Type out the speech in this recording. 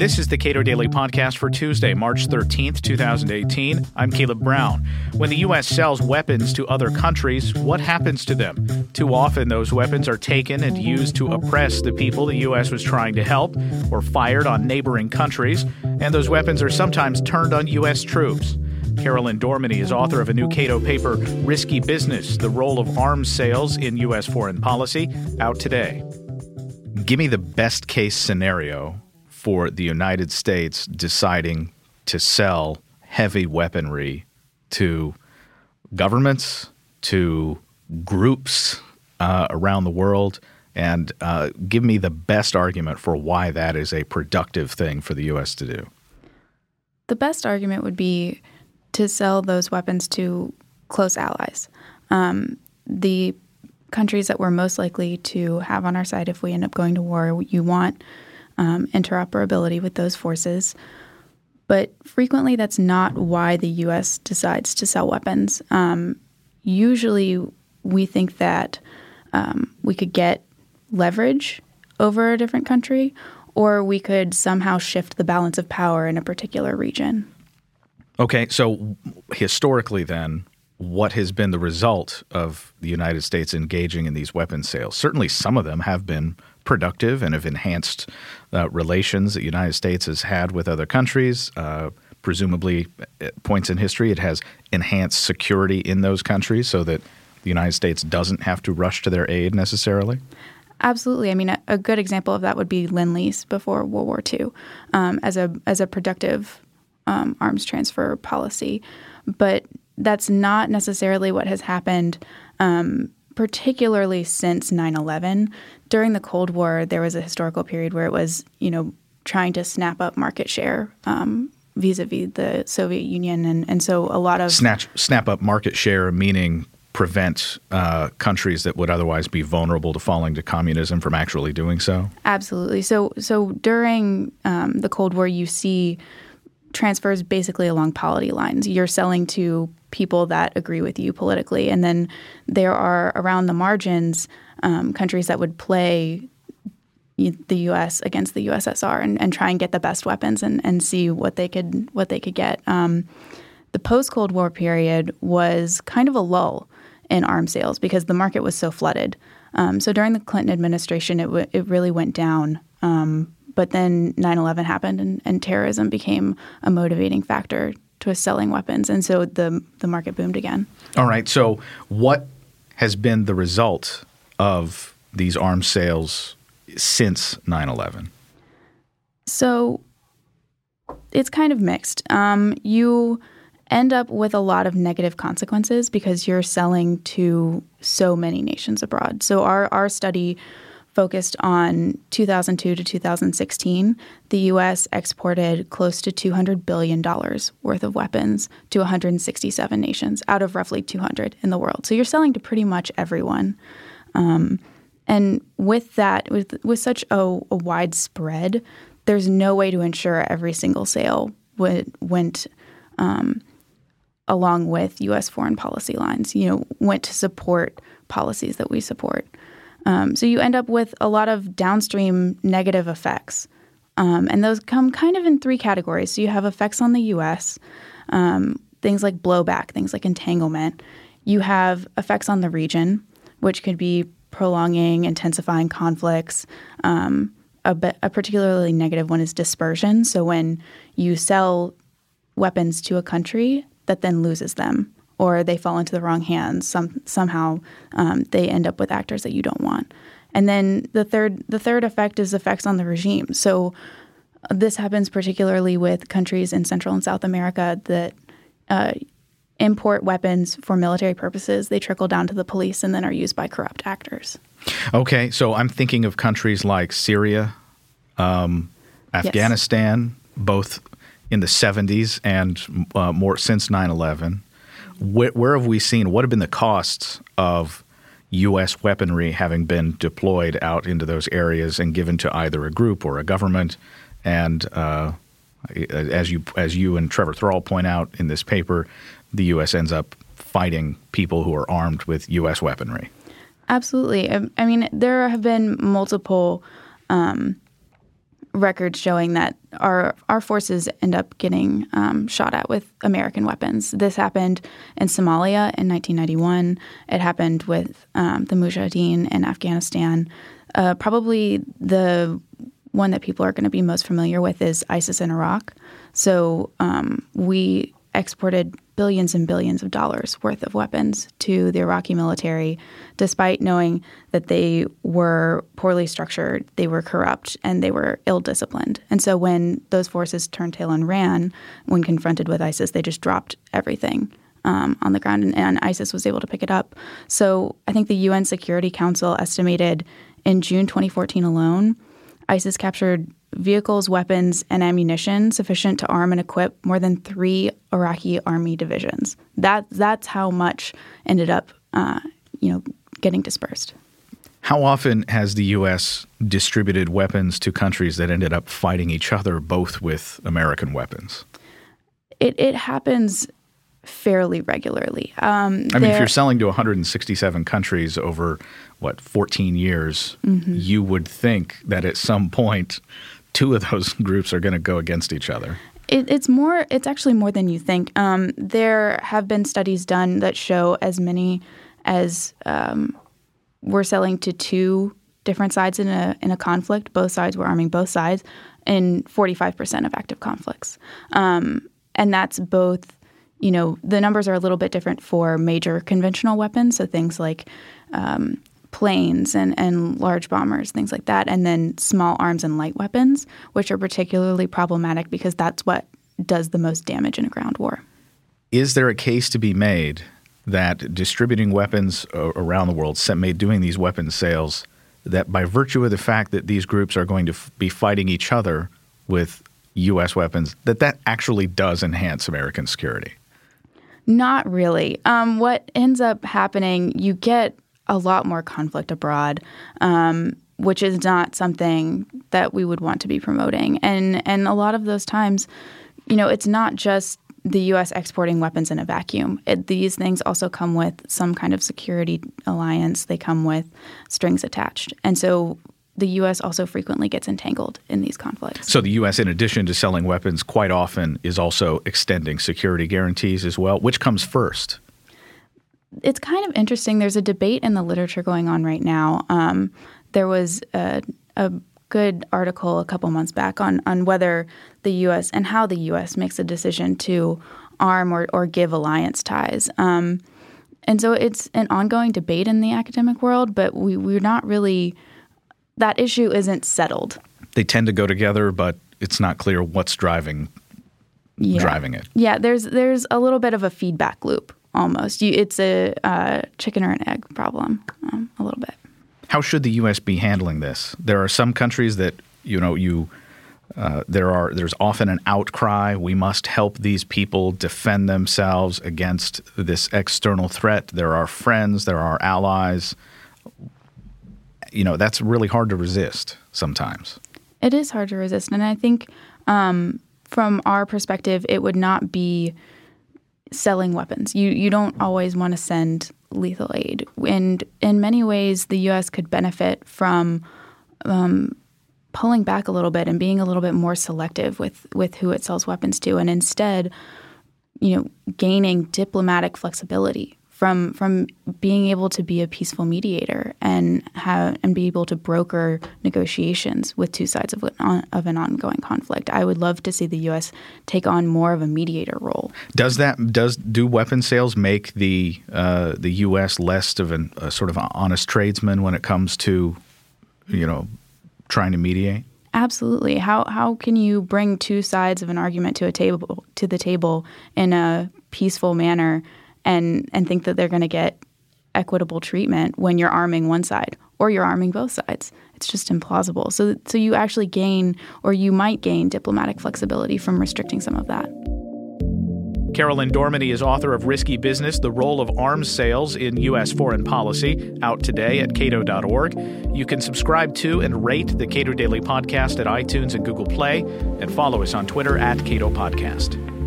This is the Cato Daily Podcast for Tuesday, March 13th, 2018. I'm Caleb Brown. When the U.S. sells weapons to other countries, what happens to them? Too often, those weapons are taken and used to oppress the people the U.S. was trying to help or fired on neighboring countries, and those weapons are sometimes turned on U.S. troops. Carolyn Dorminey is author of a new Cato paper, Risky Business The Role of Arms Sales in U.S. Foreign Policy, out today. Give me the best case scenario for the United States deciding to sell heavy weaponry to governments, to groups uh, around the world, and uh, give me the best argument for why that is a productive thing for the U.S. to do. The best argument would be to sell those weapons to close allies. Um, the countries that we're most likely to have on our side if we end up going to war, you want um, interoperability with those forces. But frequently, that's not why the U.S. decides to sell weapons. Um, usually, we think that um, we could get leverage over a different country, or we could somehow shift the balance of power in a particular region. Okay, so historically, then, what has been the result of the United States engaging in these weapons sales? Certainly, some of them have been productive and have enhanced uh, relations that the United States has had with other countries. Uh, presumably, at points in history, it has enhanced security in those countries so that the United States doesn't have to rush to their aid necessarily. Absolutely. I mean, a, a good example of that would be Lend Lease before World War II um, as a as a productive um, arms transfer policy, but that's not necessarily what has happened. Um, particularly since 9/11 during the Cold War there was a historical period where it was you know trying to snap up market share um, vis-a-vis the Soviet Union and, and so a lot of snatch snap up market share meaning prevent uh, countries that would otherwise be vulnerable to falling to communism from actually doing so absolutely so so during um, the Cold War you see transfers basically along polity lines. You're selling to people that agree with you politically, and then there are around the margins um, countries that would play the U.S. against the USSR and, and try and get the best weapons and, and see what they could what they could get. Um, the post Cold War period was kind of a lull in arms sales because the market was so flooded. Um, so during the Clinton administration, it w- it really went down um, but then 9 11 happened and, and terrorism became a motivating factor to us selling weapons. And so the, the market boomed again. All right. So, what has been the result of these arms sales since 9 11? So, it's kind of mixed. Um, you end up with a lot of negative consequences because you're selling to so many nations abroad. So, our, our study focused on 2002 to 2016, the U.S. exported close to $200 billion worth of weapons to 167 nations out of roughly 200 in the world. So you're selling to pretty much everyone. Um, and with that, with, with such a, a wide spread, there's no way to ensure every single sale went um, along with U.S. foreign policy lines, you know, went to support policies that we support. Um, so you end up with a lot of downstream negative effects. Um, and those come kind of in three categories. So you have effects on the US, um, things like blowback, things like entanglement. You have effects on the region, which could be prolonging, intensifying conflicts. Um, a, be- a particularly negative one is dispersion. So when you sell weapons to a country that then loses them or they fall into the wrong hands. Some somehow um, they end up with actors that you don't want. And then the third the third effect is effects on the regime. So uh, this happens particularly with countries in Central and South America that uh, import weapons for military purposes. They trickle down to the police and then are used by corrupt actors. Okay, so I'm thinking of countries like Syria, um, Afghanistan, yes. both in the 70s and uh, more since 9 11 where, where have we seen what have been the costs of U.S. weaponry having been deployed out into those areas and given to either a group or a government? And uh, as you as you and Trevor Thrall point out in this paper, the U.S. ends up fighting people who are armed with U.S. weaponry. Absolutely. I mean, there have been multiple um, records showing that our our forces end up getting um, shot at with American weapons. This happened in Somalia in 1991. It happened with um, the Mujahideen in Afghanistan. Uh, probably the one that people are going to be most familiar with is ISIS in Iraq. So um, we exported billions and billions of dollars worth of weapons to the Iraqi military, despite knowing that they were poorly structured, they were corrupt, and they were ill disciplined. And so when those forces turned tail and ran, when confronted with ISIS, they just dropped everything. Um, on the ground, and, and ISIS was able to pick it up. So I think the UN Security Council estimated in June 2014 alone, ISIS captured vehicles, weapons, and ammunition sufficient to arm and equip more than three Iraqi army divisions. That that's how much ended up, uh, you know, getting dispersed. How often has the U.S. distributed weapons to countries that ended up fighting each other, both with American weapons? It it happens fairly regularly. Um, I mean, if you're selling to 167 countries over what 14 years, mm-hmm. you would think that at some point two of those groups are going to go against each other. It, it's more. It's actually more than you think. Um, there have been studies done that show as many as um, we're selling to two different sides in a in a conflict. Both sides were arming both sides in 45% of active conflicts, um, and that's both. You know, the numbers are a little bit different for major conventional weapons, so things like um, planes and, and large bombers, things like that, and then small arms and light weapons, which are particularly problematic because that's what does the most damage in a ground war. Is there a case to be made that distributing weapons around the world, made doing these weapons sales, that by virtue of the fact that these groups are going to f- be fighting each other with U.S. weapons, that that actually does enhance American security? Not really. Um, what ends up happening, you get a lot more conflict abroad, um, which is not something that we would want to be promoting. And and a lot of those times, you know, it's not just the U.S. exporting weapons in a vacuum. It, these things also come with some kind of security alliance. They come with strings attached, and so the U.S. also frequently gets entangled in these conflicts. So the U.S., in addition to selling weapons, quite often is also extending security guarantees as well. Which comes first? It's kind of interesting. There's a debate in the literature going on right now. Um, there was a, a, good article a couple months back on on whether the U.S. and how the U.S. makes a decision to arm or, or give alliance ties. Um, and so it's an ongoing debate in the academic world, but we, we're not really that issue isn't settled. They tend to go together, but it's not clear what's driving yeah. driving it. Yeah, there's there's a little bit of a feedback loop almost. You, it's a uh, chicken or an egg problem, um, a little bit. How should the U.S. be handling this? There are some countries that you know you. Uh, there are there's often an outcry. We must help these people defend themselves against this external threat. There are friends. There are allies. You know that's really hard to resist sometimes. It is hard to resist, and I think um, from our perspective, it would not be selling weapons. You you don't always want to send lethal aid, and in many ways, the U.S. could benefit from um, pulling back a little bit and being a little bit more selective with with who it sells weapons to, and instead, you know, gaining diplomatic flexibility from from being able to be a peaceful mediator and have and be able to broker negotiations with two sides of an, of an ongoing conflict. I would love to see the U.S. take on more of a mediator role. Does that does do weapon sales make the uh, the U.S. less of an, a sort of honest tradesman when it comes to you know trying to mediate? Absolutely. How how can you bring two sides of an argument to a table to the table in a peaceful manner? And and think that they're going to get equitable treatment when you're arming one side or you're arming both sides. It's just implausible. So so you actually gain or you might gain diplomatic flexibility from restricting some of that. Carolyn Dorminey is author of Risky Business The Role of Arms Sales in U.S. Foreign Policy, out today at cato.org. You can subscribe to and rate the Cato Daily Podcast at iTunes and Google Play, and follow us on Twitter at Cato Podcast.